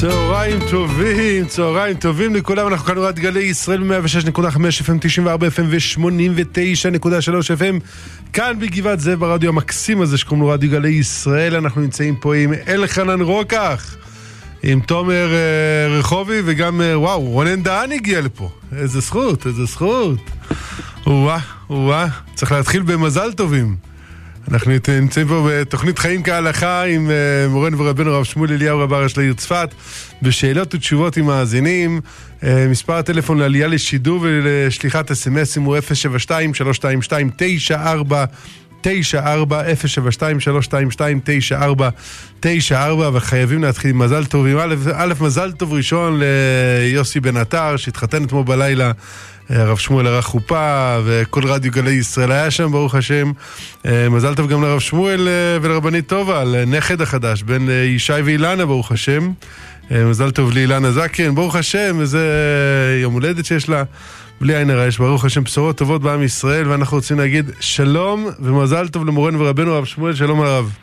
צהריים טובים, צהריים טובים לכולם, אנחנו כאן רואת גלי ישראל ב-106.5 FM, 94 FM ו-89.3 FM כאן בגבעת זאב ברדיו המקסים הזה שקוראים לו רדיו גלי ישראל, אנחנו נמצאים פה עם אלחנן רוקח, עם תומר uh, רחובי וגם, uh, וואו, רונן דהן הגיע לפה, איזה זכות, איזה זכות. או-אה, או-אה, צריך להתחיל במזל טובים. אנחנו נמצאים פה בתוכנית חיים כהלכה עם אה, מורנו ורבנו הרב שמואל אליהו רב הראש לעיר צפת, בשאלות ותשובות עם מאזינים. אה, מספר הטלפון לעלייה לשידור ולשליחת אסמסים הוא 072 322 94 94 072 322 9494 וחייבים להתחיל עם מזל טוב. א', מזל טוב ראשון ליוסי בן עטר שהתחתן אתמול בלילה הרב שמואל ערך חופה, וכל רדיו גלי ישראל היה שם, ברוך השם. אה, מזל טוב גם לרב שמואל אה, ולרבנית טובה, על נכד החדש, בן אה, ישי ואילנה, ברוך השם. מזל טוב לאילנה זקן, ברוך השם, איזה יום הולדת שיש לה. בלי עין הרע, יש ברוך השם בשורות טובות בעם ישראל, ואנחנו רוצים להגיד שלום ומזל טוב למורנו ורבנו הרב שמואל, שלום הרב.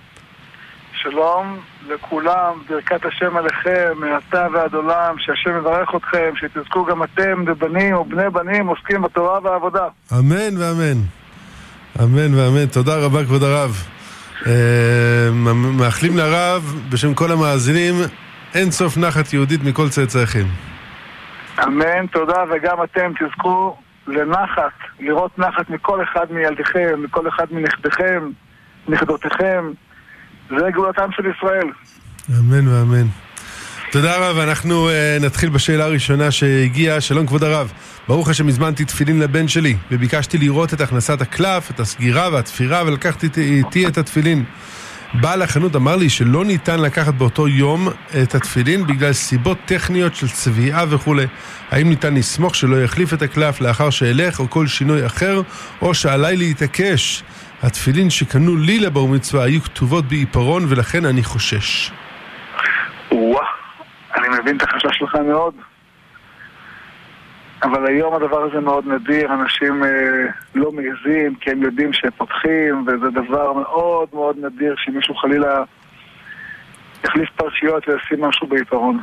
שלום לכולם, ברכת השם עליכם, מעתה ועד עולם, שהשם יברך אתכם, שתזכו גם אתם, בבנים ובני בנים, עוסקים בתורה והעבודה. אמן ואמן. אמן ואמן. תודה רבה, כבוד הרב. אה, מאחלים לרב, בשם כל המאזינים, אין סוף נחת יהודית מכל צאצאיכם. אמן, תודה, וגם אתם תזכו לנחת, לראות נחת מכל אחד מילדיכם, מכל אחד מנכדיכם, נכדותיכם. זה גאולתם של ישראל. אמן ואמן. תודה רב, אנחנו uh, נתחיל בשאלה הראשונה שהגיעה. שלום כבוד הרב, ברוך השם הזמנתי תפילין לבן שלי וביקשתי לראות את הכנסת הקלף, את הסגירה והתפירה ולקחתי איתי את התפילין. בעל החנות אמר לי שלא ניתן לקחת באותו יום את התפילין בגלל סיבות טכניות של צביעה וכולי. האם ניתן לסמוך שלא יחליף את הקלף לאחר שאלך או כל שינוי אחר, או שעליי להתעקש התפילין שקנו לי לבר מצווה היו כתובות בעיפרון ולכן אני חושש. אני מבין את החשש שלך מאוד. אבל היום הדבר הזה מאוד נדיר, אנשים אה, לא מעזים כי הם יודעים שהם פותחים וזה דבר מאוד מאוד נדיר שמישהו חלילה יחליף פרשיות וישים משהו בעיפרון.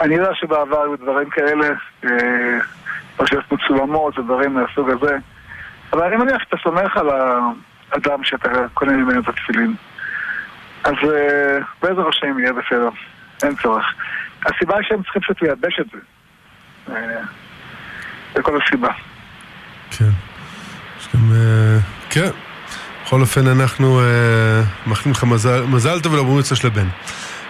אני יודע שבעבר היו דברים כאלה, אה, פרשיות מצולמות ודברים מהסוג הזה. אבל אני מניח שאתה סומך על האדם שאתה קונה ממנו את התפילין. אז בעזר השם יהיה בסדר, אין צורך. הסיבה היא שהם צריכים פשוט לייבש את זה. Uh, זה כל הסיבה. כן. יש גם... Uh, כן. בכל אופן אנחנו uh, מאחלים לך מזל, טוב ולברוצה של הבן.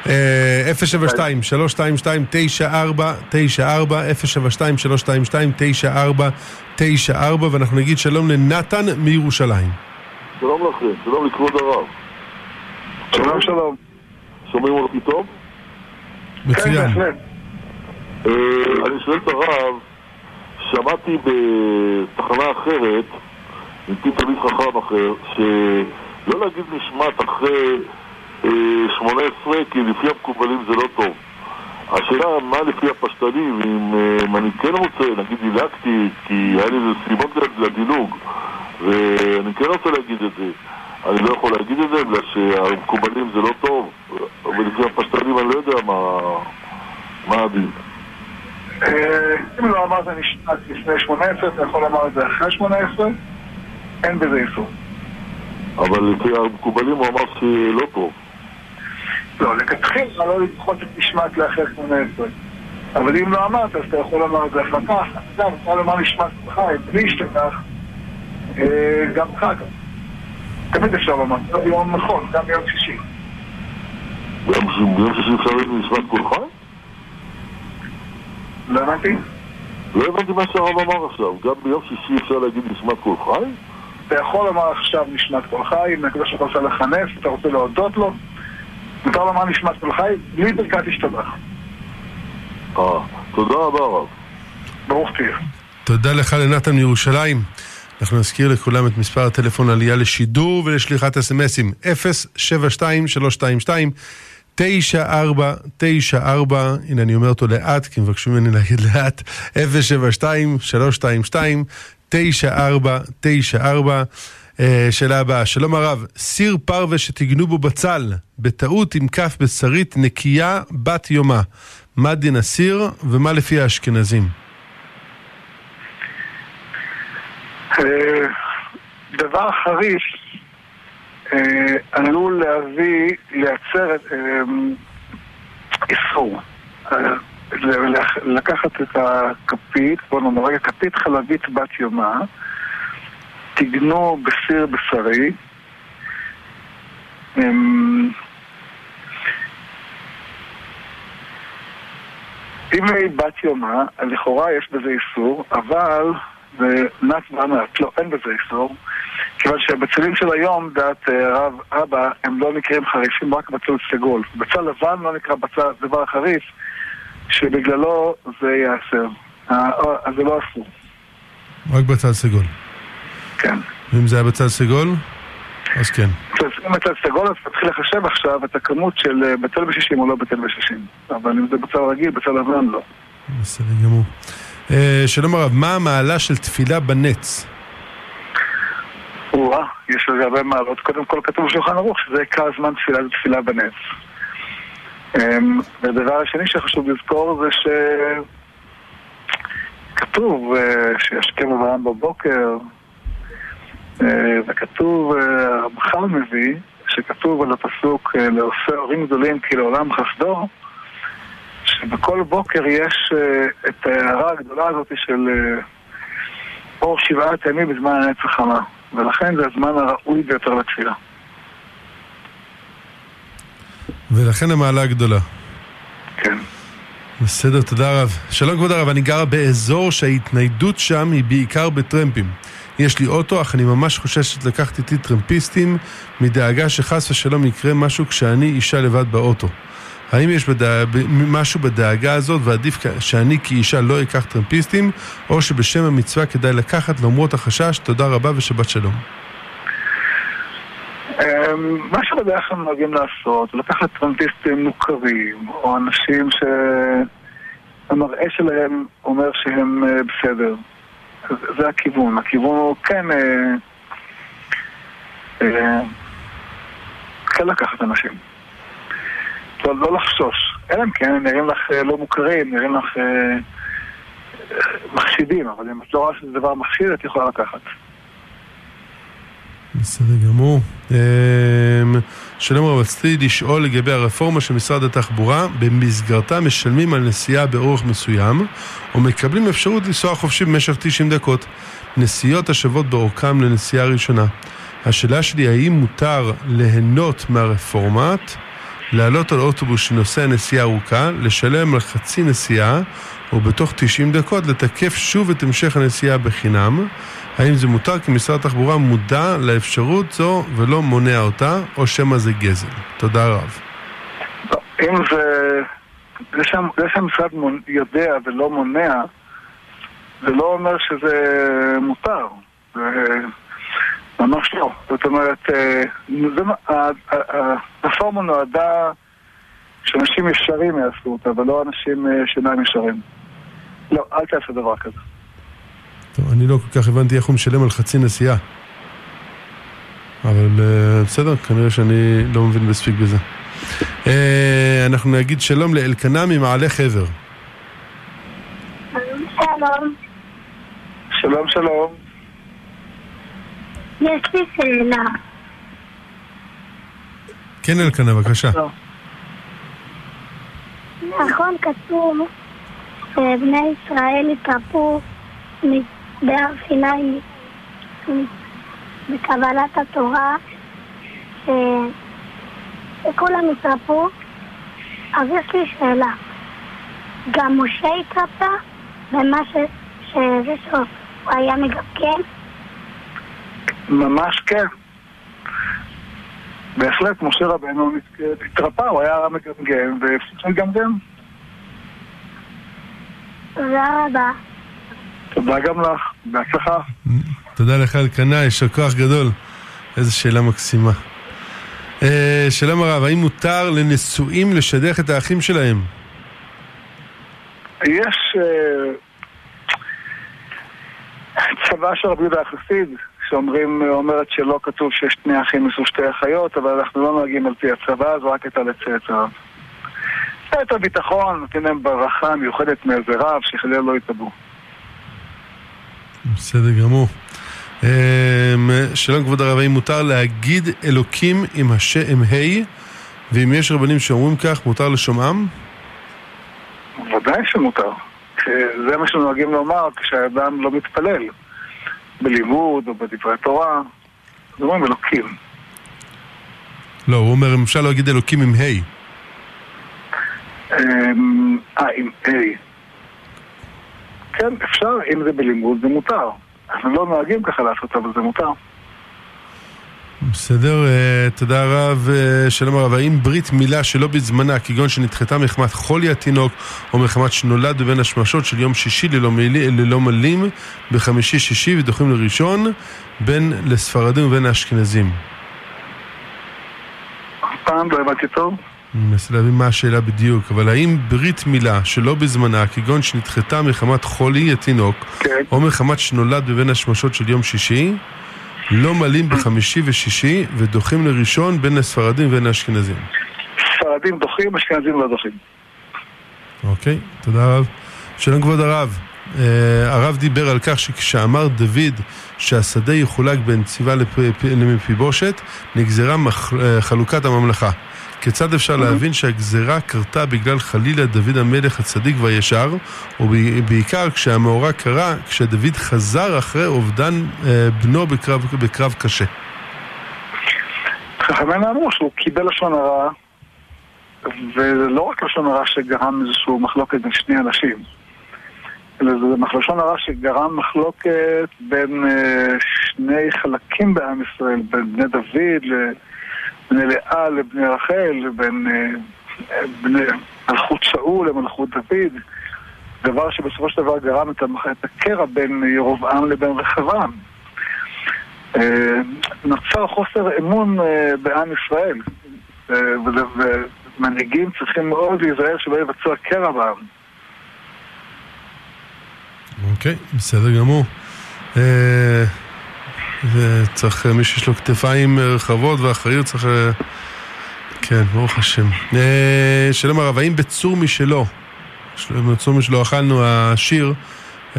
072 322 9494 072 322 9494 ואנחנו נגיד שלום לנתן מירושלים. שלום לכם, שלום לכבוד הרב. שלום שלום. שומעים אותי טוב? מצוין. כן, אה, אני שואל את הרב, שמעתי בתחנה אחרת, עם תלמיד חכם אחר, שלא להגיד נשמט אחרי 18, כי לפי המקובלים זה לא טוב. השאלה מה לפי הפשטנים, אם, אם אני כן רוצה, נגיד דילגתי, כי היה לי איזה סיבות לדילוג, ואני כן רוצה להגיד את זה. אני לא יכול להגיד את זה בגלל שהמקובלים זה לא טוב, ולפי הפשטנים אני לא יודע מה, מה הדין. אם לא אמרת נשמעת לפני 18, אתה יכול לומר את זה אחרי 18, אין בזה איסור. אבל לפי המקובלים הוא אמר שלא טוב. לא, לכתחילה לא לדחות את נשמת לאחר 18. אבל אם לא אמרת, אז אתה יכול לומר את זה אחר כך. עכשיו, אפשר לומר נשמת חי, בלי שתכך, גם חג. תמיד אפשר לומר, זה יום נכון, גם ביום שישי. ביום שישי אפשר נשמת כל חי? לא הבנתי? לא הבנתי מה שהרב אמר עכשיו, גם ביום שישי אפשר להגיד נשמת כל חי? אתה יכול לומר עכשיו נשמת כל חי, אם הקדוש ברוך רוצה לכנס, אתה רוצה להודות לו, מותר לומר נשמת כל חי, בלי ברכת השתבח. אה, תודה רבה רב. ברוך תהיה. תודה לך לנתן מירושלים. אנחנו נזכיר לכולם את מספר הטלפון עלייה לשידור ולשליחת אסמסים 072-322 9494, הנה אני אומר אותו לאט, כי מבקשים ממני להגיד לאט, 072-322 9494 אה, שאלה הבאה, שלום הרב, סיר פרווה שטיגנו בו בצל, בטעות עם כף בשרית נקייה בת יומה. מה דין הסיר ומה לפי האשכנזים? אה, דבר חריף אה, עלול להביא, לייצר אה, איסור. אה, לקחת את הכפית, בוא נאמר רגע, כפית חלבית בת יומה, תגנו בסיר בשרי, אמ, אם היא בת יומה, לכאורה יש בזה איסור, אבל זה נס וענת, לא, אין בזה איסור, כיוון שהבצלים של היום, דעת רב אבא, הם לא נקראים חריפים רק בצל סגול. בצל לבן לא נקרא בצל דבר חריף, שבגללו זה ייאסר. אז זה לא אסור. רק בצל סגול. כן. ואם זה היה בצל סגול, אז כן. אם בצל סגול, אז תתחיל לחשב עכשיו את הכמות של בצל בשישים או לא בצל בשישים. אבל אם זה בצל רגיל, בצל לבן לא. בסדר גמור. שלום הרב, מה המעלה של תפילה בנץ? או-אה, יש לזה הרבה מעלות. קודם כל כתוב בשולחן ערוך שזה עיקר זמן תפילה זה תפילה בנץ. והדבר השני שחשוב לזכור זה שכתוב שישכם אברהם בבוקר וכתוב, הרמח"ל מביא, שכתוב על הפסוק לעושה הורים גדולים כי לעולם חסדו שבכל בוקר יש את ההערה הגדולה הזאת של אור שבעת ימים בזמן הנץ החמה ולכן זה הזמן הראוי ביותר לתפילה ולכן המעלה הגדולה. כן. בסדר, תודה רב. שלום כבוד הרב, אני גרה באזור שההתניידות שם היא בעיקר בטרמפים. יש לי אוטו, אך אני ממש חוששת לקחת איתי טרמפיסטים מדאגה שחס ושלום יקרה משהו כשאני אישה לבד באוטו. האם יש בדאג... משהו בדאגה הזאת ועדיף שאני כאישה לא אקח טרמפיסטים, או שבשם המצווה כדאי לקחת למרות החשש? תודה רבה ושבת שלום. מה שבדרך כלל נוהגים לעשות, לקחת טרמפיסטים מוכרים, או אנשים שהמראה שלהם אומר שהם בסדר. זה הכיוון. הכיוון הוא כן... כן לקחת אנשים. לא, לא לחשוש. אלא אם כן, נראים לך לא מוכרים, נראים לך מחשידים, אבל אם את לא רואה שזה דבר מחשיד, את יכולה לקחת. בסדר גמור. שלום רב, רציתי לשאול לגבי הרפורמה של משרד התחבורה, במסגרתה משלמים על נסיעה באורך מסוים, או מקבלים אפשרות לנסוע חופשי במשך 90 דקות. נסיעות השוות באורכם לנסיעה ראשונה. השאלה שלי, האם מותר ליהנות מהרפורמת, לעלות על אוטובוס שנוסע נסיעה ארוכה, לשלם על חצי נסיעה, או בתוך 90 דקות לתקף שוב את המשך הנסיעה בחינם? האם זה מותר כי משרד התחבורה מודע לאפשרות זו ולא מונע אותה, או שמא זה גזל? תודה רב. אם זה... זה שהמשרד יודע ולא מונע, זה לא אומר שזה מותר. זה ממש לא. זאת אומרת, הרפורמה נועדה שאנשים ישרים יעשו אותה, ולא אנשים שאינם ישרים. לא, אל תעשה דבר כזה. טוב, אני לא כל כך הבנתי איך הוא משלם על חצי נסיעה. אבל בסדר, כנראה שאני לא מבין מספיק בזה. אנחנו נגיד שלום לאלקנה ממעלה חבר. שלום. שלום, שלום. יש לי שאלה. כן, אלקנה, בבקשה. נכון כתוב שבני ישראל התרפו בהר סיני בקבלת התורה, שכולם התרפו, אז יש לי שאלה. גם משה התרפא במה שזה שהוא היה מגמגם? ממש כן. בהחלט, משה רבנו התרפא, הוא היה מגמגם והפסיק לגמגם. תודה רבה. תודה גם לך, בהצלחה. תודה לך אלקנה, יישר כוח גדול. איזו שאלה מקסימה. שלום הרב, האם מותר לנשואים לשדך את האחים שלהם? יש צבא של רבי יהודה החסיד, שאומרים, אומרת שלא כתוב שיש שני אחים נישאו שתי אחיות, אבל אנחנו לא נוהגים על פי הצבא, אז רק את הלצאצאיו. את הביטחון, נותנים להם ברכה מיוחדת מאיזה רב, שחלילה לא יתאבו. בסדר גמור. אמ, שלום כבוד הרב, האם מותר להגיד אלוקים עם השם ה' ואם יש רבנים שאומרים כך, מותר לשומעם? ודאי שמותר. זה מה שנוהגים לומר כשהאדם לא מתפלל. בלימוד או בדברי תורה, אז אומרים אלוקים. לא, הוא אומר, אפשר להגיד אלוקים עם ה'. אמ, אה, עם A. כן, אפשר, אם זה בלימוד זה מותר. אנחנו לא נוהגים ככה לעשות, אבל זה מותר. בסדר, uh, תודה רב, uh, שלום הרב. האם ברית מילה שלא בזמנה, כגון שנדחתה מחמת חולי התינוק, או מחמת שנולד בבין השמשות של יום שישי ללא, מילי, ללא מלים, בחמישי שישי ודוחים לראשון, בין לספרדים ובין האשכנזים? פעם לא הבנתי טוב. מנסה להבין מה השאלה בדיוק, אבל האם ברית מילה שלא בזמנה, כגון שנדחתה מחמת חולי התינוק, כן. או מחמת שנולד בבין השמשות של יום שישי, לא מלאים בחמישי ושישי ודוחים לראשון בין הספרדים ובין האשכנזים. ספרדים דוחים, אשכנזים לא דוחים. אוקיי, תודה רב. שלום כבוד הרב. Uh, הרב דיבר על כך שכשאמר דוד שהשדה יחולק בין ציווה למפיבושת, נגזרה מח- uh, חלוקת הממלכה. כיצד אפשר להבין שהגזרה קרתה בגלל חלילה דוד המלך הצדיק והישר, ובעיקר כשהמאורע קרה, כשדוד חזר אחרי אובדן uh, בנו בקרב, בקרב קשה. חכמינו אמרו שהוא קיבל לשון הרע, ולא רק לשון הרע שגרם איזושהי מחלוקת בין שני אנשים, אלא זה לשון הרע שגרם מחלוקת בין uh, שני חלקים בעם ישראל, בין בני דוד לבני לאה לבני רחל, בין uh, בני מלכות שאול למלכות דוד, דבר שבסופו של דבר גרם את, הקרע בין ירבעם לבין רחבעם. Uh, נוצר חוסר אמון uh, בעם ישראל, uh, ומנהיגים צריכים מאוד להיזהר שלא יבצעו הקרע בעם. אוקיי, בסדר גמור. אה, וצריך, מי שיש לו כתפיים רחבות ואחריות צריך... אה, כן, ברוך השם. אה, שלום הרב, האם בצור משלו, בצור משלו אכלנו השיר,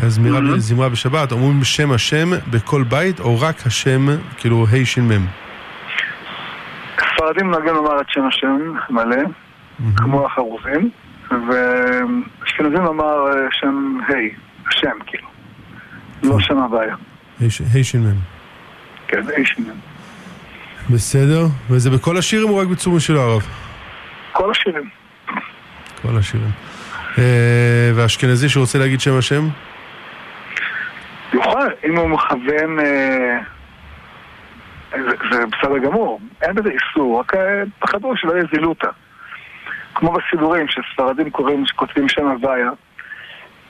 זמירה, Mhm. זמרה בשבת, אומרים שם השם בכל בית, או רק השם, כאילו ה' ש' מ'? ספרדים נוהגים לומר את שם השם מלא, כמו החרוזים, ואשכנזים לומר אה, שם ה', השם כאילו, לא שם הבעיה. ה' ש' מ'. כן, ה' שם. בסדר, וזה בכל השירים או רק בצור משלו הרב? כל השירים. כל השירים. אה, והאשכנזי שרוצה להגיד שם השם? יוכל, אם הוא מכוון, אה, זה, זה בסדר גמור, אין בזה איסור, רק אה, פחדו שלא יהיה זילותא. כמו בסידורים, שספרדים קוראים, כותבים שם הוויה,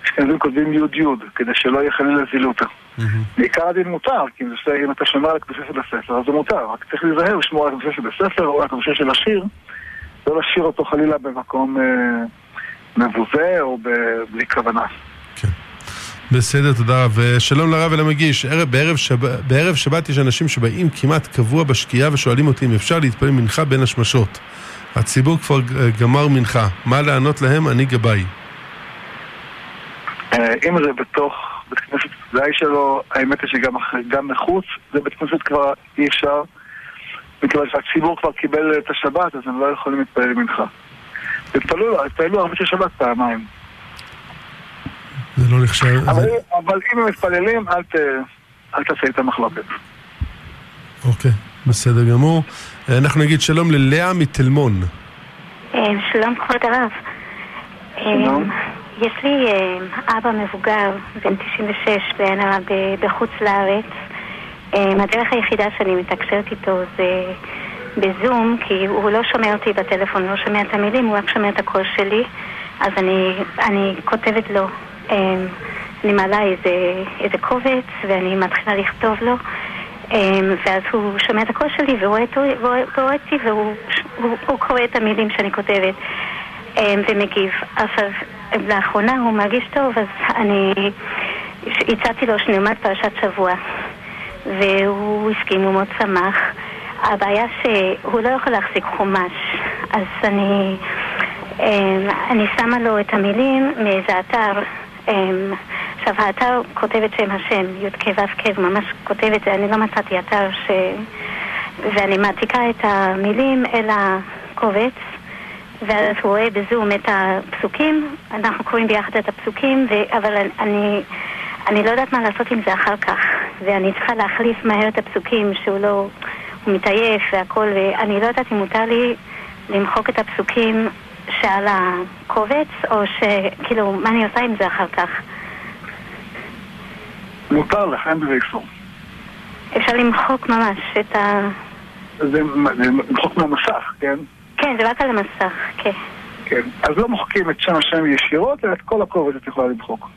אשכנזים כותבים יוד יוד, כדי שלא יהיה חלילה זילותא. בעיקר הדין מותר, כי אם, אתה שומר על הקדושה של הספר, אז זה מותר, רק צריך להיזהר לשמור על הקדושה של הספר או על הקדושה של השיר, לא לשיר אותו חלילה במקום אה, מבוזה או בלי כוונה. בסדר, תודה רב. ושלום לרב ולמגיש. ערב, בערב, שב, בערב שבת יש אנשים שבאים כמעט קבוע בשקיעה ושואלים אותי אם אפשר להתפלל מנחה בין השמשות. הציבור כבר אה, גמר מנחה. מה לענות להם? אני גבאי. אה, אם זה בתוך בית כנסת ודאי שלא, האמת היא שגם מחוץ, זה בית כנסת כבר אי אפשר, מכיוון שהציבור כבר קיבל את השבת, אז הם לא יכולים להתפלל מנחה. התפללו, התפללו ערבית של שבת פעמיים. זה לא נחשב... אבל, זה... אבל אם הם מתפללים, אל, ת, אל תעשה איתם מחלוקת. אוקיי, בסדר גמור. אה, אנחנו נגיד שלום ללאה מתלמון. אה, שלום כבוד הרב. שלום. יש לי אה, אבא מבוגר, בן 96, בעין הרע, ב- בחוץ לארץ. אה, הדרך היחידה שאני מתקשרת איתו זה בזום, כי הוא לא שומע אותי בטלפון, לא שומע את המילים, הוא רק שומע את הקול שלי. אז אני, אני כותבת לו, אה, אני מעלה איזה, איזה קובץ ואני מתחילה לכתוב לו. ואז הוא שומע את הקול שלי ורואה אותו- רואה רואה אותי והוא הוא, הוא קורא את המילים שאני כותבת ומגיב. עכשיו, לאחרונה הוא מרגיש טוב, אז אני הצעתי לו שנלמד פרשת שבוע. והוא הסכים, הוא מאוד שמח. הבעיה שהוא לא יכול להחזיק חומש, אז אני, אמ, אני שמה לו את המילים מאיזה אתר. אמ, עכשיו, האתר כותב את שם השם, י"ק ו"ק, ממש כותב את זה, אני לא מצאתי אתר ש... ואני מעתיקה את המילים אל הקובץ, ואז הוא רואה בזום את הפסוקים, אנחנו קוראים ביחד את הפסוקים, ו... אבל אני, אני לא יודעת מה לעשות עם זה אחר כך, ואני צריכה להחליף מהר את הפסוקים שהוא לא... הוא מתעייף והכל, ואני לא יודעת אם מותר לי למחוק את הפסוקים שעל הקובץ, או שכאילו, מה אני עושה עם זה אחר כך? מותר לך, אין בזה איסור. אפשר למחוק ממש את ה... זה למחוק מהמסך, כן? כן, זה רק על המסך, כן. כן. אז לא מוחקים את שם השם ישירות, אלא את כל הקובץ את יכולה למחוק.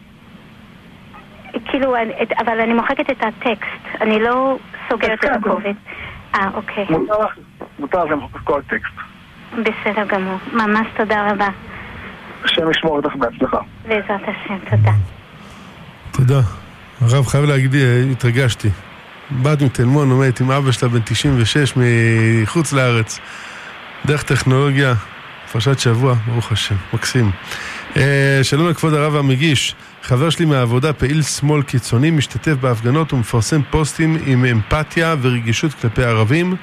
כאילו, אבל אני מוחקת את הטקסט, אני לא סוגרת את כן, הקובץ. אה, אוקיי. מותר לך- למחוק את כל הטקסט. בסדר גמור. ממש תודה רבה. השם ישמור אותך בהצלחה. בעזרת השם, תודה. תודה. הרב, חייב להגיד, אה, התרגשתי. בת מתל מונד עומדת עם אבא שלה בן 96 מחוץ לארץ. דרך טכנולוגיה, פרשת שבוע, ברוך השם, מקסים. אה, שלום לכבוד הרב המגיש. חבר שלי מהעבודה, פעיל שמאל קיצוני, משתתף בהפגנות ומפרסם פוסטים עם אמפתיה ורגישות כלפי ערבים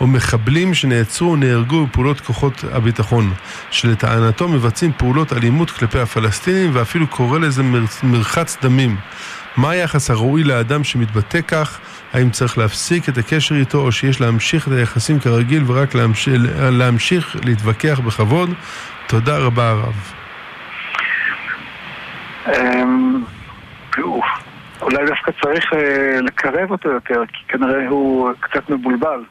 או מחבלים שנעצרו או נהרגו בפעולות כוחות הביטחון, שלטענתו מבצעים פעולות אלימות כלפי הפלסטינים ואפילו קורא לזה מר- מרחץ דמים. מה היחס הראוי לאדם שמתבטא כך? האם צריך להפסיק את הקשר איתו או שיש להמשיך את היחסים כרגיל ורק להמשיך, להמשיך להתווכח בכבוד? תודה רבה הרב. אמ, אולי דווקא צריך אה, לקרב אותו יותר, כי כנראה הוא קצת מבולבל.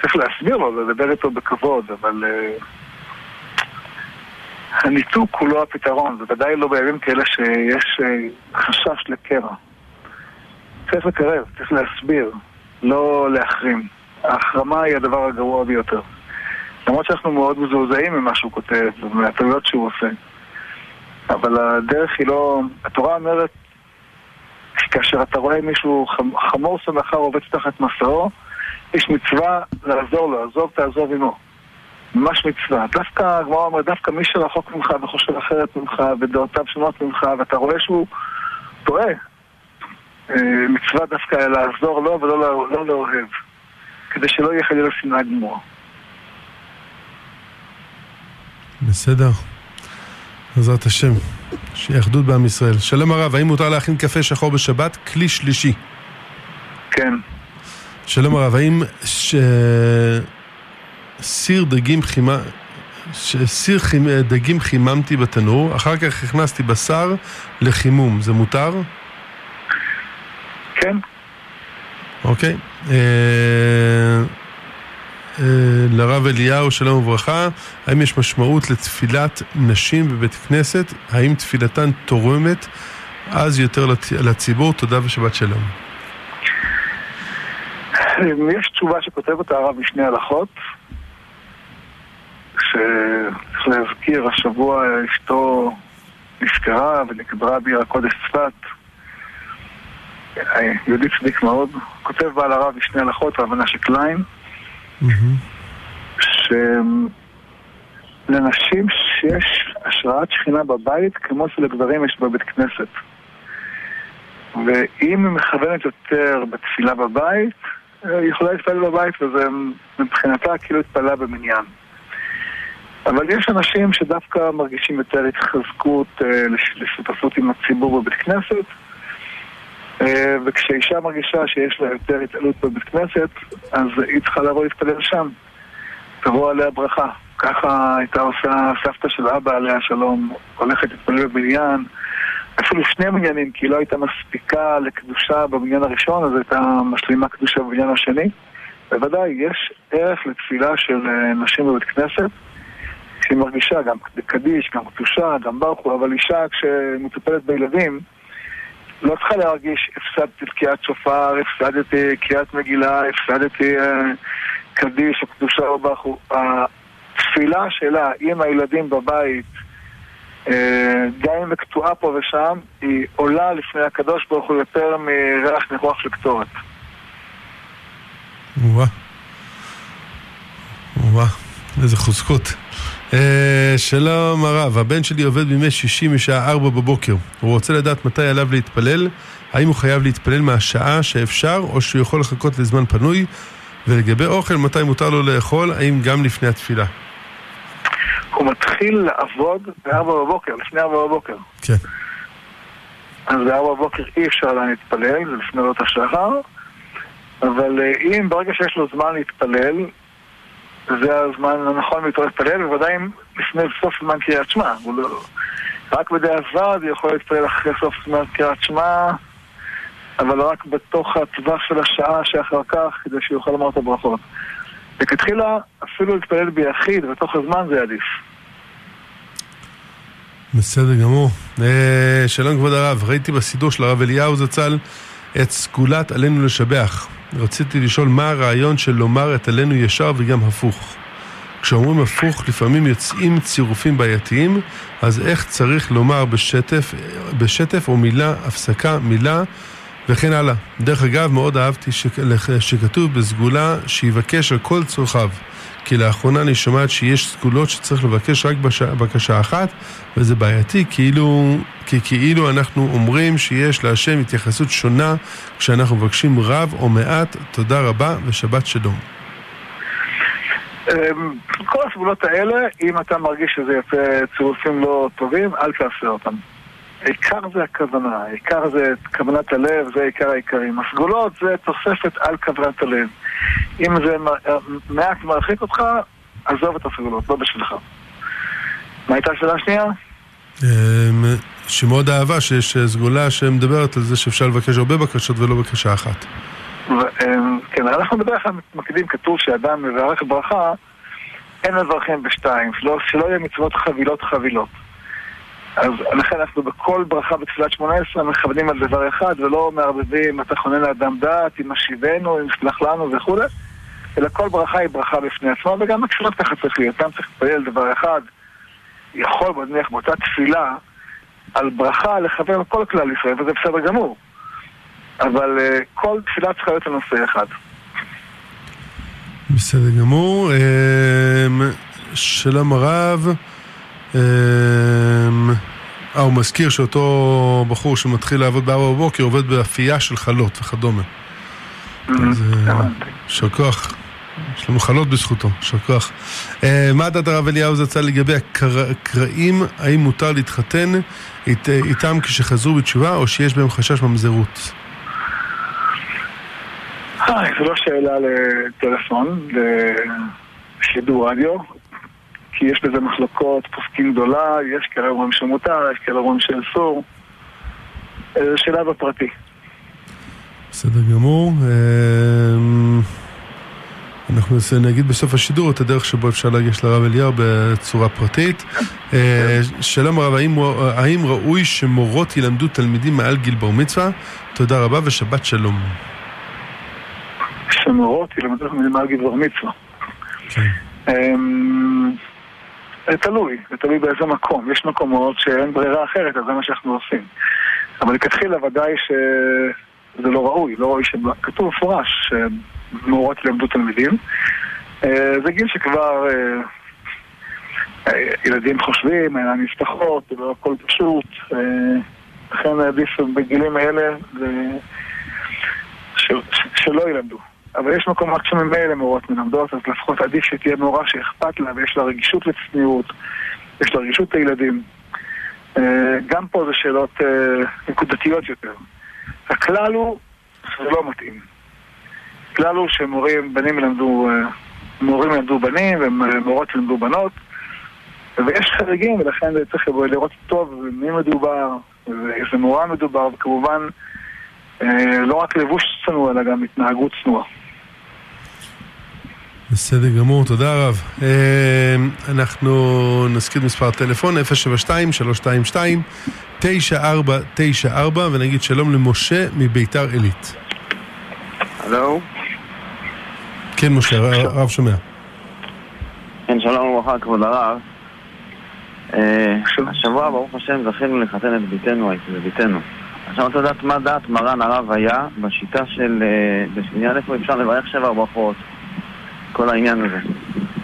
צריך להסביר לו, לדבר איתו בכבוד, אבל אה, הניתוק הוא לא הפתרון, בוודאי לא בימים כאלה שיש אה, חשש לקרע. צריך לקרב, צריך להסביר, לא להחרים. ההחרמה היא הדבר הגרוע ביותר. למרות שאנחנו מאוד מזועזעים ממה שהוא כותב ומהטעויות שהוא עושה. אבל הדרך היא לא... התורה אומרת, כאשר אתה רואה מישהו חמ- חמור סמכה רובץ תחת מסעו, יש מצווה לעזור לו, עזוב תעזוב עמו. ממש מצווה. דווקא, הגמרא אומרת, דווקא מי שרחוק ממך וחושב אחרת ממך ודעותיו שונות ממך ואתה רואה שהוא טועה, מצווה דווקא לעזור לו ולא לא, לא לאוהב, כדי שלא יהיה חלילה שנאה גמורה. בסדר. בעזרת השם. שיהיה אחדות בעם ישראל. שלום הרב, האם מותר להכין קפה שחור בשבת? כלי שלישי. כן. שלום הרב, האם ש... סיר דגים חימה... ש- סיר חימ... דגים חיממתי בתנור, אחר כך הכנסתי בשר לחימום, זה מותר? כן, אוקיי. אה, אה, לרב אליהו, שלום וברכה, האם יש משמעות לתפילת נשים בבית כנסת? האם תפילתן תורמת אז יותר לצ... לציבור? תודה ושבת שלום. יש תשובה שכותב אותה הרב משני הלכות, שצריך להזכיר, השבוע אשתו נפטרה ונקברה בעיר הקודש צפת. יהודי צדיק מאוד. כותב בעל הרב משני הלכות, רב מנשה קליין. שלנשים שיש השראת שכינה בבית כמו שלגברים יש בבית כנסת. ואם היא מכוונת יותר בתפילה בבית, היא יכולה להתפלל בבית וזה מבחינתה כאילו התפללה במניין. אבל יש אנשים שדווקא מרגישים יותר התחזקות אה, לש- לשותפות עם הציבור בבית כנסת וכשאישה מרגישה שיש לה יותר התעלות בבית כנסת אז היא צריכה לבוא להתפלל שם. תבוא עליה ברכה. ככה הייתה עושה סבתא של אבא עליה שלום הולכת להתפלל בבניין. אפילו שני מניינים כי היא לא הייתה מספיקה לקדושה בבניין הראשון אז הייתה משלימה קדושה בבניין השני. בוודאי, יש ערך לתפילה של אה, נשים בבית כנסת. שהיא מרגישה גם קדיש, גם קדושה, גם ברכו, אבל אישה כשמטופלת בילדים לא צריכה להרגיש הפסדתי תקיעת שופר, הפסדתי קריאת מגילה, הפסדתי אה, קדיש או קדושה או ברכו. התפילה שלה עם הילדים בבית אה, גם אם היא קטועה פה ושם, היא עולה לפני הקדוש ברוך הוא יותר מריח ניחוח של קטורת. וואה. וואה, איזה חוזקות. אה, שלום הרב, הבן שלי עובד בימי שישי משעה ארבע בבוקר. הוא רוצה לדעת מתי עליו להתפלל, האם הוא חייב להתפלל מהשעה שאפשר, או שהוא יכול לחכות לזמן פנוי, ולגבי אוכל, מתי מותר לו לאכול, האם גם לפני התפילה. הוא מתחיל לעבוד בארבע בבוקר, לפני ארבע בבוקר. כן. אז בארבע בבוקר אי אפשר עדיין להתפלל, זה לפני עלות השחר, אבל אה, אם ברגע שיש לו זמן להתפלל, זה הזמן הנכון ביותר להתפלל, בוודאי לפני סוף זמן קריאת שמע. לא... רק בדיעבד יכול להתפלל אחרי סוף זמן קריאת שמע, אבל רק בתוך הטווח של השעה שאחר כך, כדי שיוכל לומר את הברכות. לכתחילה, אפילו להתפלל ביחיד בתוך הזמן זה עדיף. בסדר גמור. אה, שלום כבוד הרב, ראיתי בסידור של הרב אליהו זצ"ל את סגולת עלינו לשבח. רציתי לשאול מה הרעיון של לומר את עלינו ישר וגם הפוך. כשאומרים הפוך לפעמים יוצאים צירופים בעייתיים, אז איך צריך לומר בשטף, בשטף או מילה, הפסקה, מילה וכן הלאה. דרך אגב, מאוד אהבתי שכתוב בסגולה שיבקש על כל צורכיו. כי לאחרונה אני שומעת שיש סגולות שצריך לבקש רק בש... בקשה אחת, וזה בעייתי, כאילו, כי כאילו אנחנו אומרים שיש להשם התייחסות שונה כשאנחנו מבקשים רב או מעט. תודה רבה ושבת שלום. אמ, כל הסגולות האלה, אם אתה מרגיש שזה יוצא צירופים לא טובים, אל תעשה אותם. העיקר זה הכוונה, העיקר זה כוונת הלב, זה עיקר העיקרים. הסגולות זה תוספת על כוונת הלב. אם זה מעט מרחיק אותך, עזוב את הסגולות, לא בשבילך. מה הייתה השאלה השנייה? אמ, שמאוד אהבה שיש סגולה שמדברת על זה שאפשר לבקש הרבה בקשות ולא בקשה אחת. אמ, כן, אנחנו בדרך כלל מתמקדים, כתוב שאדם מברך ברכה, אין מברכים בשתיים, שלא, שלא יהיה מצוות חבילות חבילות. אז לכן אנחנו בכל ברכה בתפילת שמונה עשרה מכוונים על דבר אחד ולא מערבבים אתה חונן לאדם דעת, אם משיבנו, אם סלח לנו וכולי אלא כל ברכה היא ברכה בפני עצמה וגם הקשבות ככה צריך להיות, גם צריך להתפלל דבר אחד יכול נניח באותה תפילה על ברכה לכוון כל כלל ישראל וזה בסדר גמור אבל uh, כל תפילה צריכה להיות לנושא אחד בסדר גמור. אמ, שלום הרב. אמ, אה, הוא מזכיר שאותו בחור שמתחיל לעבוד בארבע בבוקר עובד באפייה של חלות וכדומה. אז יישר אה, כוח. יש לנו חלות בזכותו, יישר כוח. אה, מה דעת הרב אליהו זצ"ל לגבי הקראים, האם מותר להתחתן איתם כשחזרו בתשובה או שיש בהם חשש ממזרות? זו לא שאלה לטלפון, לשידור רדיו. כי יש בזה מחלוקות, פוסקים גדולה, יש כאלה אומרים שמותר, יש כאלה אומרים שאסור. אה, זו שאלה בפרטי. בסדר גמור. אמ, אנחנו נגיד בסוף השידור את הדרך שבו אפשר להגיש לרב אליהו בצורה פרטית. אה, שלום הרב, האם, האם ראוי שמורות ילמדו תלמידים מעל גיל בר מצווה? תודה רבה ושבת שלום. שמורות ילמדו תלמידים מעל גיל בר מצווה. זה תלוי, זה תלוי באיזה מקום. יש מקומות שאין ברירה אחרת, אז זה מה שאנחנו עושים. אבל לכתחילה ודאי שזה לא ראוי, לא ראוי שכתוב מפורש שמורות ילמדו תלמידים. אה, זה גיל שכבר אה, אה, ילדים חושבים, העיניים נפתחות, לא הכל פשוט. לכן עדיף בגילים האלה שלא ילמדו. אבל יש מקומות שממילא מורות מלמדות, אז לפחות עדיף שתהיה מורה שאכפת לה ויש לה רגישות לצניעות, יש לה רגישות לילדים. אה, גם פה זה שאלות אה, נקודתיות יותר. הכלל הוא שזה לא מתאים. הכלל הוא שמורים, בנים ילמדו, אה, מורים ילמדו בנים ומורות ילמדו בנות ויש חריגים ולכן צריך לראות טוב מי מדובר ואיזה מורה מדובר וכמובן לא רק לבוש צנוע אלא גם התנהגות צנועה. בסדר גמור, תודה רב. אה, אנחנו נזכיר מספר טלפון 072-322-9494 ונגיד שלום למשה מביתר עילית. הלו? כן, משה, הרב שומע. כן, שלום וברכה, כבוד הרב. אה, השבוע, ברוך השם, זכינו לחתן את ביתנו, את ביתנו. עכשיו אתה יודעת מה דעת מרן הרב היה בשיטה של... אה, בעניין איפה אפשר לברך שבע ברכות. כל העניין הזה.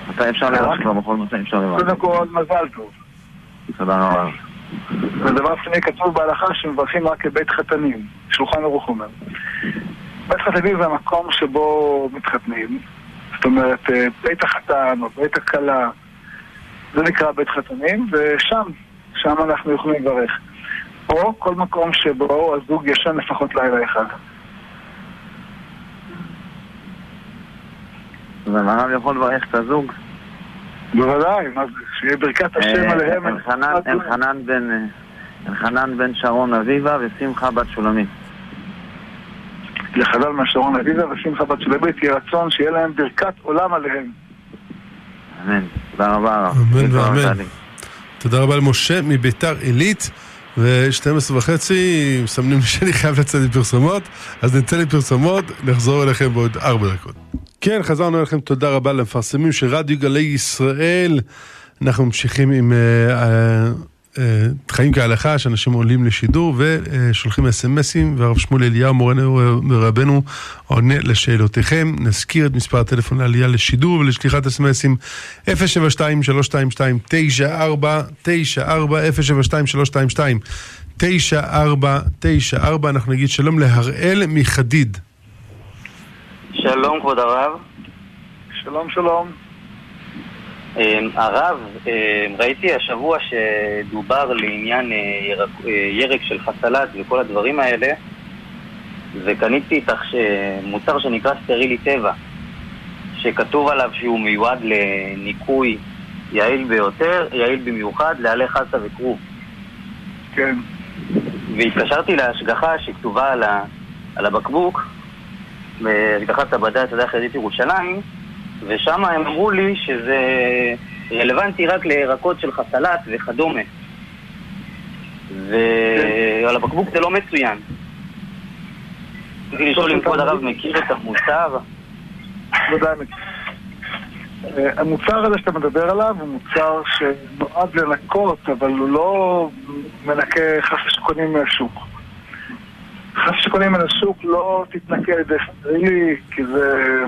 מתי אפשר לברך שבע ברכות, מתי אפשר לברך. קודם כל, מזל טוב. תודה רבה. ודבר שני, כתוב בהלכה שמברכים רק כבית חתנים. שולחן ערוך אומר. בית חתנים זה המקום שבו מתחתנים. זאת אומרת, אה, בית החתן או בית הכלה, זה נקרא בית חתנים, ושם, שם אנחנו יכולים לברך. או כל מקום שבו הזוג ישן לפחות לילה אחד. והרב יכול לברך את הזוג? בוודאי, מה זה, שיהיה ברכת השם אה, עליהם. אלחנן- בן... אה, אלחנן בן שרון אביבה ושמחה בת שולמית. לחלל מהשרון אביבה ושמחה בת שולמית, יהי רצון שיהיה להם ברכת עולם עליהם. אמן. תודה רבה הרב. אמן ואמן. תודה רבה למשה מביתר עילית. ו-12 וחצי, מסמנים שאני חייב לצאת לפרסומות, אז נצא לפרסומות, נחזור אליכם בעוד 4 דקות. כן, חזרנו אליכם, תודה רבה למפרסמים של רדיו גלי ישראל. אנחנו ממשיכים עם אה, אה, חיים כהלכה, שאנשים עולים לשידור ושולחים אס.אם.אסים, והרב שמואל אליהו, מורנו ורבנו, עונה לשאלותיכם. נזכיר את מספר הטלפון לעלייה לשידור ולשליחת אס.אם.אסים 072-322-9494, 072-322-9494. אנחנו נגיד שלום להראל מחדיד. שלום כבוד הרב. שלום שלום. אמ, הרב, אמ, ראיתי השבוע שדובר לעניין אה, ירק, אה, ירק של חסלת וכל הדברים האלה וקניתי איתך מוצר שנקרא סטרילי טבע שכתוב עליו שהוא מיועד לניקוי יעיל ביותר, יעיל במיוחד, לעלי חסה וכרוב כן. והתקשרתי להשגחה שכתובה על, ה, על הבקבוק בהשגחת הבד"ץ הדרך יהודית ירושלים ושם הם אמרו לי שזה רלוונטי רק לירקות של חסלת וכדומה ועל הבקבוק זה לא מצוין רציתי לשאול אם כבוד הרב מכיר את המוצר ודאי מכיר. אה, המוצר הזה שאתה מדבר עליו הוא מוצר שנועד לנקות, אבל הוא לא מנקה חס שקונים מהשוק. חס שקונים מהשוק לא תתנקה על ידי סטרילי, כי זה...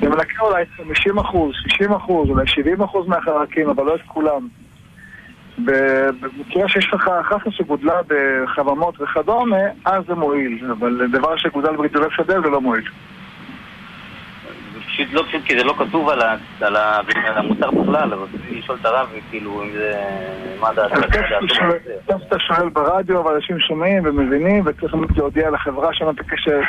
זה מנקה אולי 50 אחוז, 60 אחוז, אולי 70 אחוז מהחרקים, אבל לא את כולם. במקרה שיש לך חסה שגודלה בחממות וכדומה, אז זה מועיל, אבל דבר שגודל בגידולי שדה זה לא מועיל. פשוט לא פשוט כי זה לא כתוב על, ה, על, ה, על המוצר בכלל, אבל רציתי לשאול את הרב כאילו אם זה... מה כיף דעתו שאתה שואל- ברדיו, ואנשים שומעים ומבינים, וצריך להודיע לחברה שם את הקשר.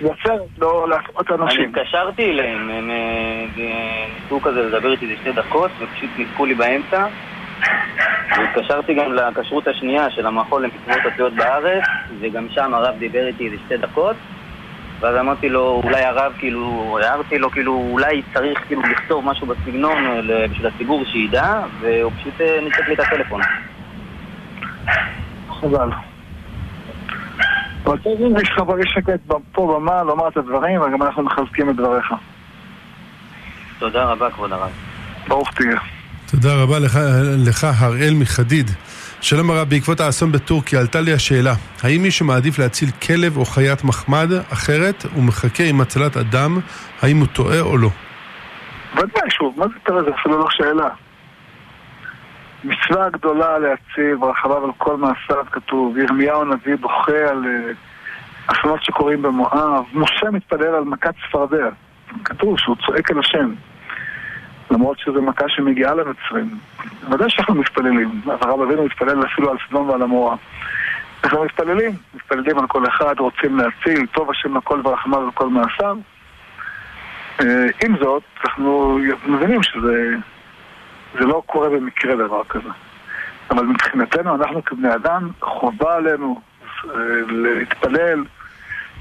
לייצר, לא להטעות אני אנשים. התקשרתי אליהם, הם אה, ניסו כזה לדבר איתי איזה שתי דקות ופשוט ניתקו לי באמצע. והתקשרתי גם לכשרות השנייה של המכון למקצועות התלויות בארץ וגם שם הרב דיבר איתי איזה שתי דקות ואז אמרתי לו, אולי הרב, כאילו, הערתי לו, כאילו, אולי צריך כאילו לכתוב משהו בסגנון אה, בשביל הציבור שידע והוא פשוט אה, ניתק לי את הטלפון חבל. אבל טוב, אם יש לך ברגע שקט פה במה לומר את הדברים, וגם אנחנו מחזקים את דבריך. תודה רבה, כבוד הרב. ברוך תהיה. תודה רבה לך, לך הראל מחדיד. שלום הרב, בעקבות האסון בטורקיה עלתה לי השאלה, האם מישהו מעדיף להציל כלב או חיית מחמד אחרת ומחכה עם הצלת אדם, האם הוא טועה או לא? ודאי, שוב, מה זה תראה? זה אפילו לא שאלה. מצווה גדולה להציל, ברחביו על כל מעשיו כתוב, ירמיהו הנביא בוכה על אה, אסונות שקורים במואב, משה מתפלל על מכת צפרדע. כתוב שהוא צועק אל השם. למרות שזו מכה שמגיעה למצרים. ודאי שאנחנו מתפללים. אברהם אבינו מתפלל אפילו על סדום ועל עמורה. אנחנו מתפללים, מתפללים על כל אחד, רוצים להציל, טוב השם לכל ורחמיו וכל מעשיו. אה, עם זאת, אנחנו מבינים שזה זה לא קורה במקרה דבר כזה. אבל מבחינתנו, אנחנו כבני אדם, חובה עלינו אה, להתפלל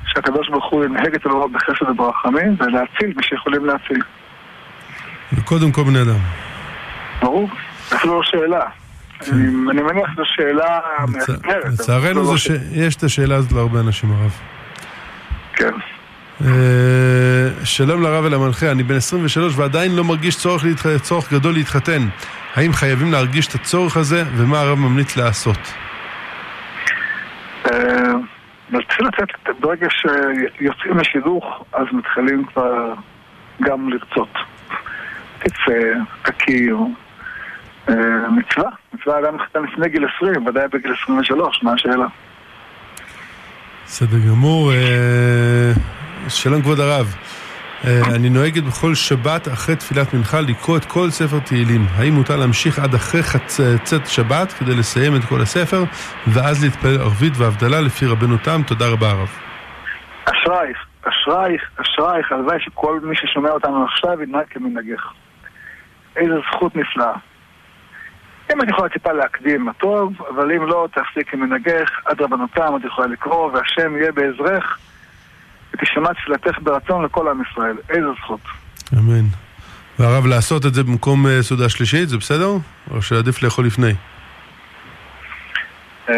שהקדוש ברוך הוא ינהג את אלוהיו בחסד וברחמים ולהציל מי שיכולים להציל. וקודם כל בני אדם. ברור, אפילו לא שאלה. אני, אני מניח שזו שאלה מאתגרת. לצערנו זו זה לא שיש את השאלה הזאת להרבה אנשים הרב. כן. אה, שלום לרב ולמנחה, אני בן 23 ועדיין לא מרגיש צורך, להתח... צורך גדול להתחתן. האם חייבים להרגיש את הצורך הזה, ומה הרב ממליץ לעשות? אה, להתחיל לצאת, ברגע שיוצאים לשידוך, אז מתחילים כבר גם לרצות. תצא, תכיר. אה, מצווה, מצווה אדם נחתם לפני גיל 20, ודאי בגיל 23, מה השאלה? בסדר גמור. אה, שלום כבוד הרב. אה, אני נוהגת בכל שבת אחרי תפילת מנחה לקרוא את כל ספר תהילים. האם מותר להמשיך עד אחרי חצת שבת כדי לסיים את כל הספר, ואז להתפלל ערבית והבדלה לפי רבנו תם? תודה רבה הרב. אשרייך, אשרייך, אשרייך, הלוואי שכל מי ששומע אותנו עכשיו ינהג כמנהגך. איזו זכות נפלאה. אם את יכולה טיפה להקדים, מה טוב, אבל אם לא, תעשי כמנהגך, עד רבנותם, את יכולה לקרוא, והשם יהיה בעזרך, ותשמע תפילתך ברצון לכל עם ישראל. איזו זכות. אמן. והרב, לעשות את זה במקום אה, סעודה שלישית, זה בסדר? או שעדיף לאכול לפני? אה,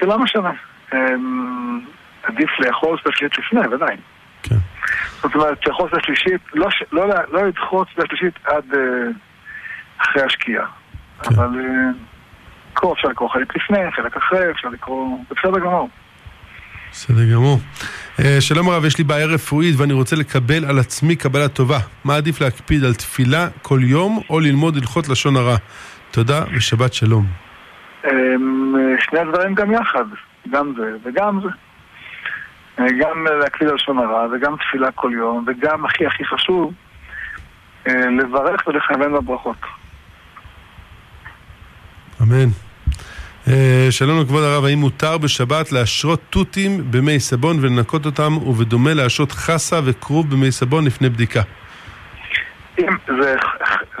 זה לא משנה. אה, עדיף לאכול סעודה שלישית לפני, ודאי. כן. זאת אומרת, לאכול סעודה שלישית, לא, לא, לא לדחות סעודה שלישית עד אחרי השקיעה. כן. אבל לקרוא אפשר לקרוא חלק לפני, חלק אחרי, אפשר לקרוא... בסדר גמור. בסדר גמור. אה, שלום הרב, יש לי בעיה רפואית ואני רוצה לקבל על עצמי קבלה טובה. מה עדיף להקפיד על תפילה כל יום או ללמוד הלכות לשון הרע? תודה ושבת שלום. אמ, שני הדברים גם יחד, גם זה וגם זה. אה, גם להקפיד על לשון הרע וגם תפילה כל יום וגם הכי הכי חשוב, אה, לברך ולכוון בברכות. אמן. אה, שלום לכבוד הרב, האם מותר בשבת להשרות תותים במי סבון ולנקות אותם, ובדומה להשרות חסה וכרוב במי סבון לפני בדיקה? אם זה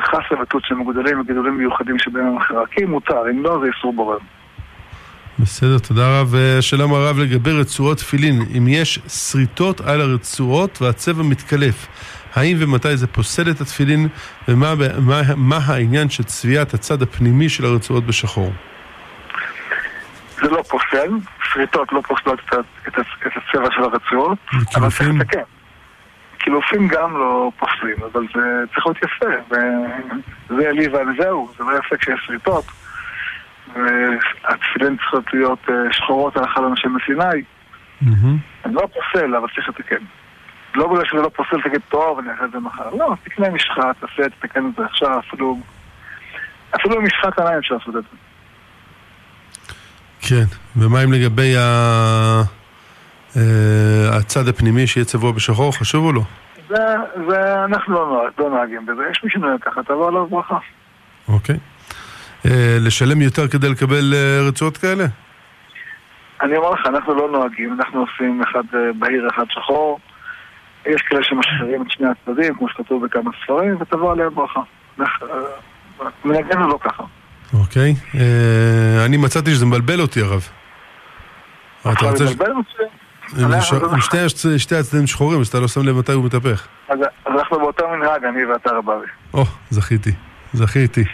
חסה ותות שהם מגודלים וגידולים מיוחדים שבהם הם חרקים, מותר, אם לא, זה איסור בורר. בסדר, תודה רב. אה, שלום הרב לגבי רצועות תפילין, אם יש שריטות על הרצועות והצבע מתקלף, האם ומתי זה פוסל את התפילין, ומה מה, מה העניין של צביעת הצד הפנימי של הרצועות בשחור? זה לא פוסל, שריטות לא פוסלות את, את, את הצבע של הרצועות, אבל צריך לתקן. קילופים גם לא פוסלים, אבל זה צריך להיות יפה, וזה לי ועל זהו, זה לא יפה כשיש שריטות. והתפילין צריכות להיות אה, שחורות על החלום של מסיני. אני לא פוסל, אבל צריך לתקן. לא בגלל שזה לא פוסל, תגיד, טוב, אני אעשה את זה מחר. לא, תקנה משחת, תעשה, תתקן את זה עכשיו, אפילו... אפילו משחת עיניים אפשר לעשות את זה. כן, ומה אם לגבי ה... אה, הצד הפנימי שיהיה צבוע בשחור, חשוב או לא? זה, זה אנחנו לא, לא נוהגים בזה, יש מי שנוהג ככה, תבוא עליו ברכה. אוקיי. אה, לשלם יותר כדי לקבל אה, רצועות כאלה? אני אומר לך, אנחנו לא נוהגים, אנחנו עושים אחד בהיר, אחד שחור. יש כאלה שמשחררים את שני הצדדים, כמו שכתוב בכמה ספרים, ותבוא עליהם ברכה. מנהגנו לא ככה. אוקיי. אה, אני מצאתי שזה מבלבל אותי, הרב. אתה רוצה... שתי הצדדים שחורים, אז אתה לא שם לב מתי הוא מתהפך. אז אנחנו באותו מנהג, אני ואתה רבבי. או, זכיתי. זכיתי.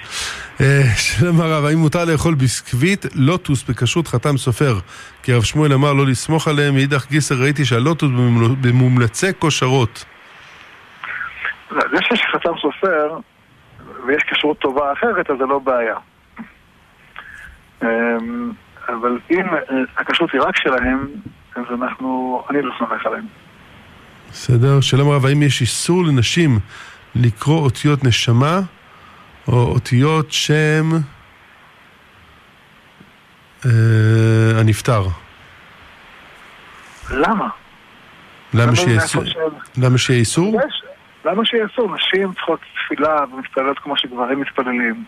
אה, שלום הרב, האם מותר לאכול ביסקוויט לוטוס בכשרות חתם סופר? כי הרב שמואל אמר לא לסמוך עליהם, מאידך גיסר ראיתי שהלוטוס במומלצי כושרות. זה שיש חתם סופר ויש כשרות טובה אחרת, אז זה לא בעיה. אמ, אבל אם הכשרות היא רק שלהם, אז אנחנו, אני לא סומך עליהם. בסדר. שלום רב, האם יש איסור לנשים לקרוא אותיות נשמה או אותיות שם אה, הנפטר? למה? למה שיהיה איסור? למה שיהיה איסור? נשים צריכות תפילה ומתפללות כמו שגברים מתפללים.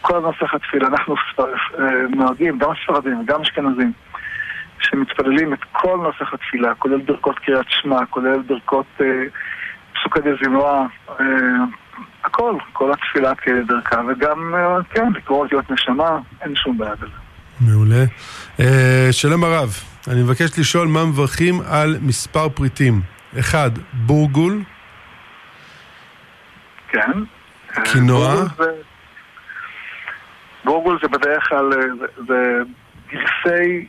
כל נוסח התפילה, אנחנו אה, נוהגים, גם הספרדים וגם אשכנזים, שמתפללים את כל נוסח התפילה, כולל ברכות קריאת שמע, כולל ברכות אה, פסוקי אה, הכל, כל התפילה כדרכה, וגם, כן, לקרוא אותיות נשמה, אין שום בעיה בזה. מעולה. שלום הרב, אני מבקש לשאול מה מברכים על מספר פריטים. אחד, בורגול. כן. קינוע. בורגול זה בדרך כלל, אה, זה, גרסי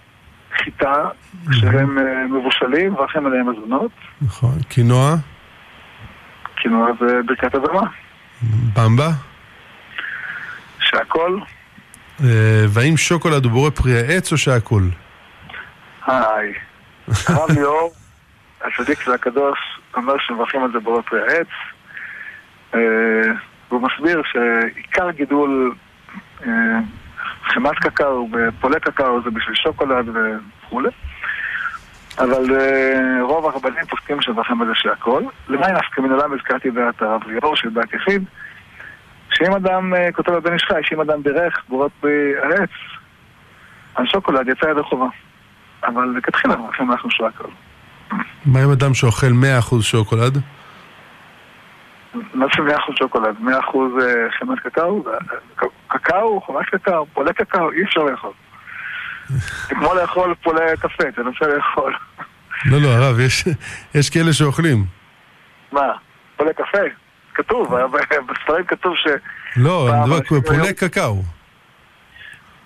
חיטה שהם אה, מבושלים והולכים עליהם מזונות. נכון. קינוע? קינוע זה ברכת אדמה. במבה? שהכל? אה, והאם שוקולד הוא בורא פרי העץ או שהכל? היי. הרב ליאור, הצדיק של הקדוש, אומר שמברכים על זה בורא פרי העץ. אה, והוא מסביר שעיקר גידול אה, חמת קקאו ופולי קקאו זה בשביל שוקולד וכולי. אבל אה, רוב הרבנים פוסקים שמברכים על זה שהכל. למען נפקא מן עולם הזכרתי דעת הרב ליאור של דת יחיד. שאם אדם, אה, כותב הבן איש חי, שאם אדם בירך בורות בעץ על שוקולד יצא ידי חובה. אבל לכתחילה מברכים אנחנו שהכל. מה עם אדם שאוכל 100% שוקולד? מה זה 100% שוקולד? 100% אה, חמת קקאו? קקאו, חמת קקאו, פולי קקאו, אי אפשר לאכול. זה כמו לאכול פולי קפה, תנסה לאכול. לא, לא, הרב, יש, יש כאלה שאוכלים. מה? פולי קפה? כתוב, בספרים כתוב ש... לא, אני מדבר אנשים פולי היו- קקאו.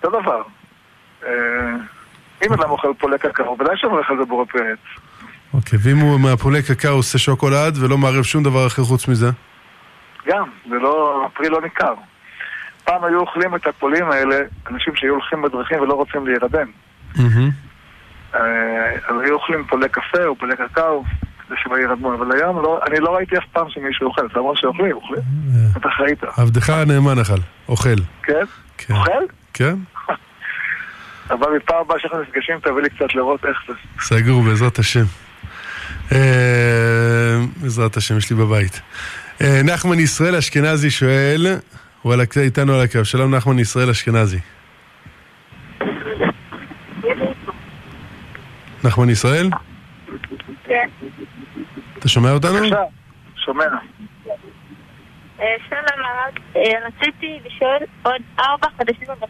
אותו דבר. אה, אם אדם אוכל פולי קקאו, ודאי שמברך על זה בורא פרי עץ. אוקיי, ואם הוא מהפולי קקאו עושה שוקולד ולא מערב שום דבר אחר חוץ מזה? גם, זה לא, הפרי לא ניכר. פעם היו אוכלים את הפולים האלה אנשים שהיו הולכים בדרכים ולא רוצים להירדם. אה, אז היו אוכלים פולי קפה או פולי קקאו כדי שלא יירדמו, אבל היום לא, אני לא ראיתי אף פעם שמישהו אוכל, זה אמרו שאוכלים, אוכלים. אתה חיית, עבדך הנאמן אכל, אוכל. כן? כן. אוכל? כן? אבל מפעם הבאה שאנחנו נפגשים תביא לי קצת לראות איך זה. סגור, בעזרת השם. אה, בעזרת השם, יש לי בבית. אה, נחמן ישראל אשכנזי שואל, הוא על הקו- איתנו על הקו. שלום נחמן ישראל אשכנזי. נחמן ישראל? כן. אתה שומע אותנו? בבקשה, שומע. אה, שלום הרב, אה, רציתי לשאול עוד ארבע חודשים בבר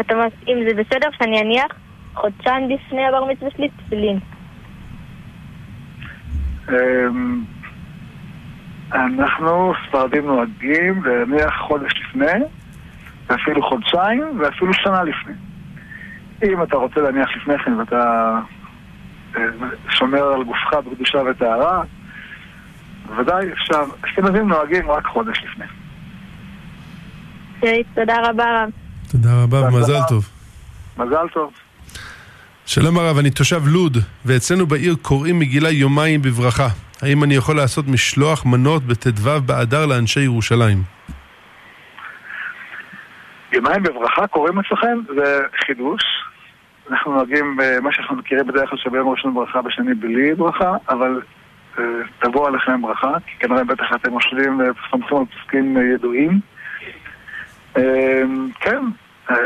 מצווה שלי, אם זה בסדר שאני אניח חודשיים לפני הבר מצווה שלי תפילין. אנחנו ספרדים נוהגים להניח חודש לפני, ואפילו חודשיים, ואפילו שנה לפני. אם אתה רוצה להניח לפני כן ואתה אה, שומר על גופך בקדושה וטהרה, בוודאי אפשר. אשכנזים נוהגים רק חודש לפני. תודה רבה רב. תודה רבה. ומזל טוב. מזל טוב. שלום הרב, אני תושב לוד, ואצלנו בעיר קוראים מגילה יומיים בברכה. האם אני יכול לעשות משלוח מנות בט"ו באדר לאנשי ירושלים? יומיים בברכה קוראים אצלכם? זה חידוש. אנחנו נוהגים במה שאנחנו מכירים בדרך כלל שביום ראשון ברכה בשני בלי ברכה, אבל אה, תבוא עליכם ברכה, כי כנראה בטח אתם מושלים וסומכים על פסקים אה, ידועים. אה, כן, אה,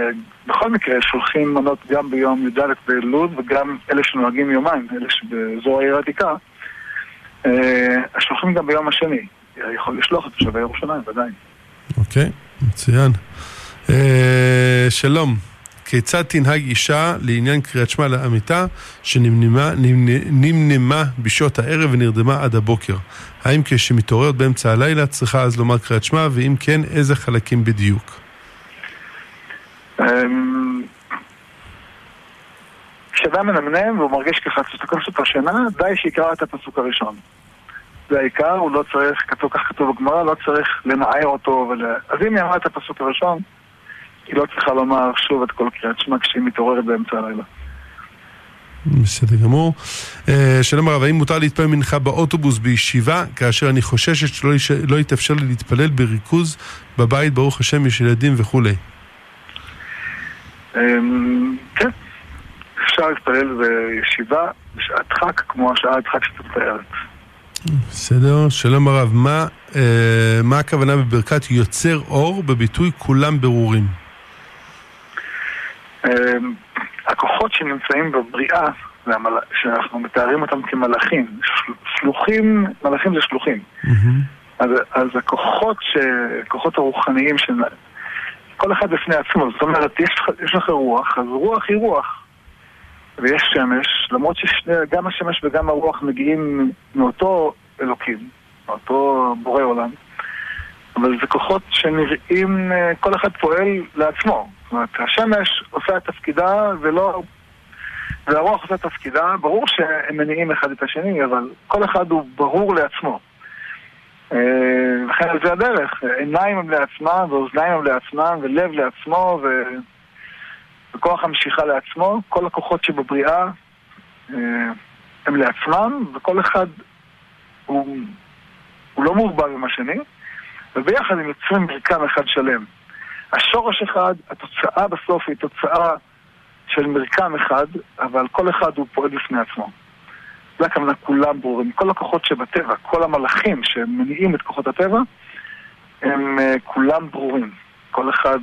בכל מקרה שולחים מנות גם ביום י"ד בלוד וגם אלה שנוהגים יומיים, אלה שבאזור העיר העתיקה, אה, שולחים גם ביום השני. יכול לשלוח את תושבי ירושלים, ודאי. אוקיי, מצוין. אה, שלום, כיצד תנהג אישה לעניין קריאת שמע לעמיתה שנמנמה נמנ- נמנמה בשעות הערב ונרדמה עד הבוקר? האם כשמתעוררת באמצע הלילה צריכה אז לומר קריאת שמע, ואם כן, איזה חלקים בדיוק? כשאדם מנמנם והוא מרגיש ככה שתקום את השינה, די שיקרא את הפסוק הראשון. זה העיקר, הוא לא צריך, כתוב כך כתוב בגמרא, לא צריך לנער אותו ול... אז אם היא אמרה את הפסוק הראשון, היא לא צריכה לומר שוב את כל קריאת שמע כשהיא מתעוררת באמצע הלילה. בסדר גמור. אה, שלום הרב, האם מותר להתפלל מנחה באוטובוס בישיבה, כאשר אני חוששת שלא יש- לא יתאפשר לי להתפלל בריכוז בבית, ברוך השם, יש ילדים וכולי? אמ, כן, אפשר להתפלל בישיבה בשעת חג כמו השעת חג שאת מתארת. בסדר, שלום הרב, מה, אה, מה הכוונה בברכת יוצר אור בביטוי כולם ברורים? אמ, הכוחות שנמצאים בבריאה, המל- שאנחנו מתארים אותם כמלאכים, של- שלוחים, מלאכים זה שלוחים. מהמם. אז, אז הכוחות, ש... הכוחות הרוחניים של... כל אחד בפני עצמו, זאת אומרת, יש, יש לך רוח, אז רוח היא רוח. ויש שמש, למרות שגם השמש וגם הרוח מגיעים מאותו אלוקים, מאותו בורא עולם. אבל זה כוחות שנראים, אה, כל אחד פועל לעצמו. זאת אומרת, השמש עושה את תפקידה ולא... והרוח עושה את תפקידה, ברור שהם מניעים אחד את השני, אבל כל אחד הוא ברור לעצמו. לכן על זה הדרך, עיניים הם לעצמם, ואוזניים הם לעצמם, ולב לעצמו, ו... וכוח המשיכה לעצמו, כל הכוחות שבבריאה הם לעצמם, וכל אחד הוא, הוא לא מעורבב עם השני, וביחד הם יוצרים מרקם אחד שלם. השורש אחד, התוצאה בסוף היא תוצאה של מרקם אחד, אבל כל אחד הוא פועל בפני עצמו. זה הכוונה כולם ברורים. כל הכוחות שבטבע, כל המלאכים שמניעים את כוחות הטבע, הם uh, כולם ברורים. כל אחד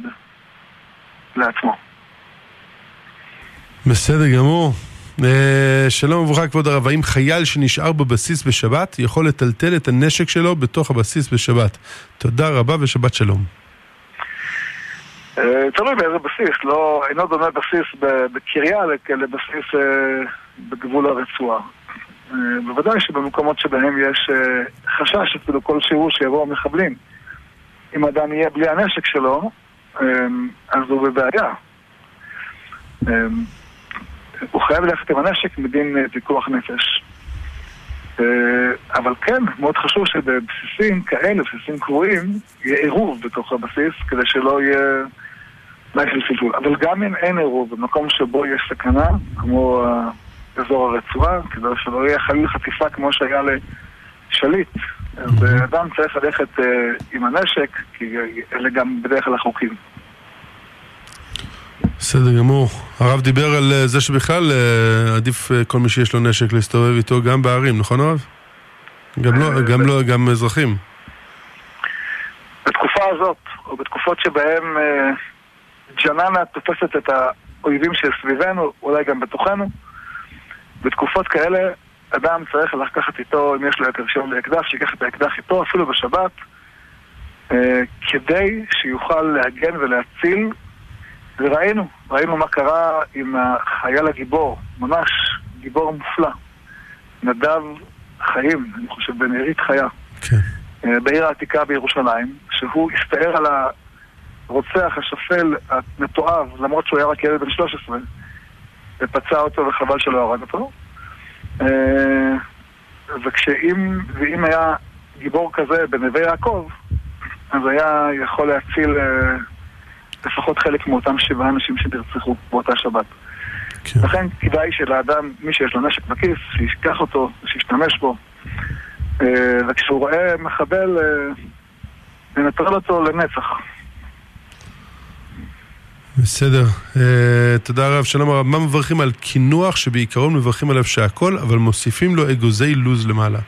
לעצמו. בסדר גמור. Uh, שלום וברכה כבוד הרב, האם חייל שנשאר בבסיס בשבת יכול לטלטל את הנשק שלו בתוך הבסיס בשבת? תודה רבה ושבת שלום. Uh, תלוי באיזה בסיס, לא, אינו דומה בסיס בקריה לבסיס uh, בגבול הרצועה. אה, בוודאי שבמקומות שבהם יש אה, חשש אפילו כלשהו שיבואו המחבלים. אם אדם יהיה בלי הנשק שלו, אה, אז הוא בבעיה. הוא חייב ללכת עם הנשק מדין פיקוח נפש. אבל כן, מאוד חשוב שבבסיסים כאלה, בסיסים קבועים, יהיה עירוב בתוך הבסיס, כדי שלא יהיה בעיה של סיפור. אבל גם אם אין עירוב, במקום שבו יש סכנה, כמו אזור הרצועה, כדי שלא יהיה חליל חטיפה כמו שהיה לשליט. אז אדם צריך ללכת אה, עם הנשק, כי אלה גם בדרך כלל החוקים. בסדר גמור. הרב דיבר על אה, זה שבכלל אה, עדיף כל מי שיש לו נשק להסתובב איתו גם בערים, נכון הרב? גם לא, גם לא, גם אזרחים. בתקופה הזאת, או בתקופות שבהן ג'ננה תופסת את האויבים שסביבנו, אולי גם בתוכנו, בתקופות כאלה אדם צריך לקחת איתו, אם יש לו את רישיון לאקדח, שיקח את האקדח איתו אפילו בשבת, אה, כדי שיוכל להגן ולהציל. וראינו, ראינו מה קרה עם החייל הגיבור, ממש גיבור מופלא. נדב חיים, אני חושב, בנערית חיה. כן. אה, בעיר העתיקה בירושלים, שהוא הסתער על הרוצח השפל המתועב, למרות שהוא היה רק ילד בן 13, ופצע אותו וחבל שלא הרג אותו. אה, וכשאם, ואם היה גיבור כזה בנווה יעקב, אז היה יכול להציל אה, לפחות חלק מאותם שבעה אנשים שנרצחו באותה שבת. כן. לכן כדאי שלאדם, מי שיש לו נשק בכיס, שישכח אותו, שישתמש בו. אה, וכשהוא רואה מחבל, לנטרל אותו לנצח. בסדר. Uh, תודה רב. שלום הרב. מה מברכים על קינוח שבעיקרון מברכים עליו שהכל, אבל מוסיפים לו אגוזי לוז למעלה?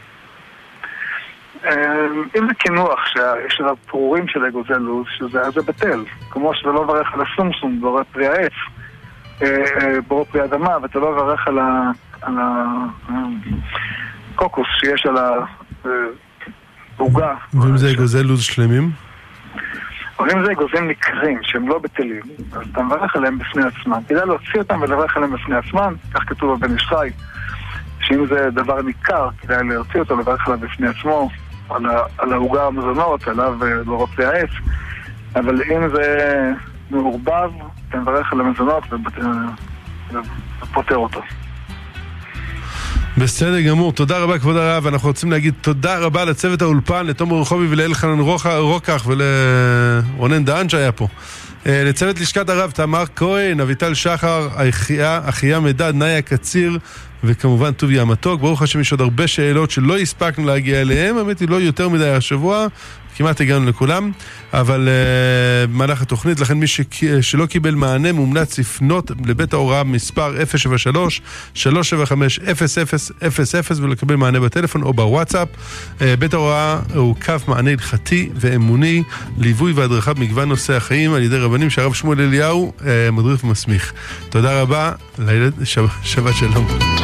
Uh, אם זה קינוח שיש עליו פרורים של אגוזי לוז, שזה זה בטל. כמו שאתה לא מברך על הסומסום, בורא פרי העץ, uh, uh, בורא פרי אדמה, ואתה לא מברך על הקוקוס שיש על העוגה. ואם זה אגוזי לוז שלמים? אבל אם זה אגוזים ניכרים שהם לא בטלים, אז אתה מברך עליהם בפני עצמם. כדאי להוציא אותם ולברך עליהם בפני עצמם, כך כתוב בבן איש חי, שאם זה דבר ניכר, כדאי להוציא אותו ולברך עליו בפני עצמו, על העוגה המזונות, עליו לא רוצה העץ, אבל אם זה מעורבב, אתה מברך על המזונות ופותר אותו. בסדר גמור, תודה רבה כבוד הרב, אנחנו רוצים להגיד תודה רבה לצוות האולפן, לתומר רחובי ולאלחנן רוקח ולרונן דהן שהיה פה. אה, לצוות לשכת הרב תמר כהן, אביטל שחר, אחיה, אחיה מדד, נאיה קציר וכמובן טוביה המתוק. ברוך השם יש עוד הרבה שאלות שלא הספקנו להגיע אליהן, האמת היא לא יותר מדי השבוע, כמעט הגענו לכולם, אבל uh, במהלך התוכנית, לכן מי ש... שלא קיבל מענה מומלץ לפנות לבית ההוראה מספר 073-375-0000 ולקבל מענה בטלפון או בוואטסאפ. Uh, בית ההוראה הוא קו מענה הלכתי ואמוני, ליווי והדרכה במגוון נושאי החיים על ידי רבנים שהרב שמואל אליהו uh, מדריך ומסמיך. תודה רבה, לילד, שבת שלום.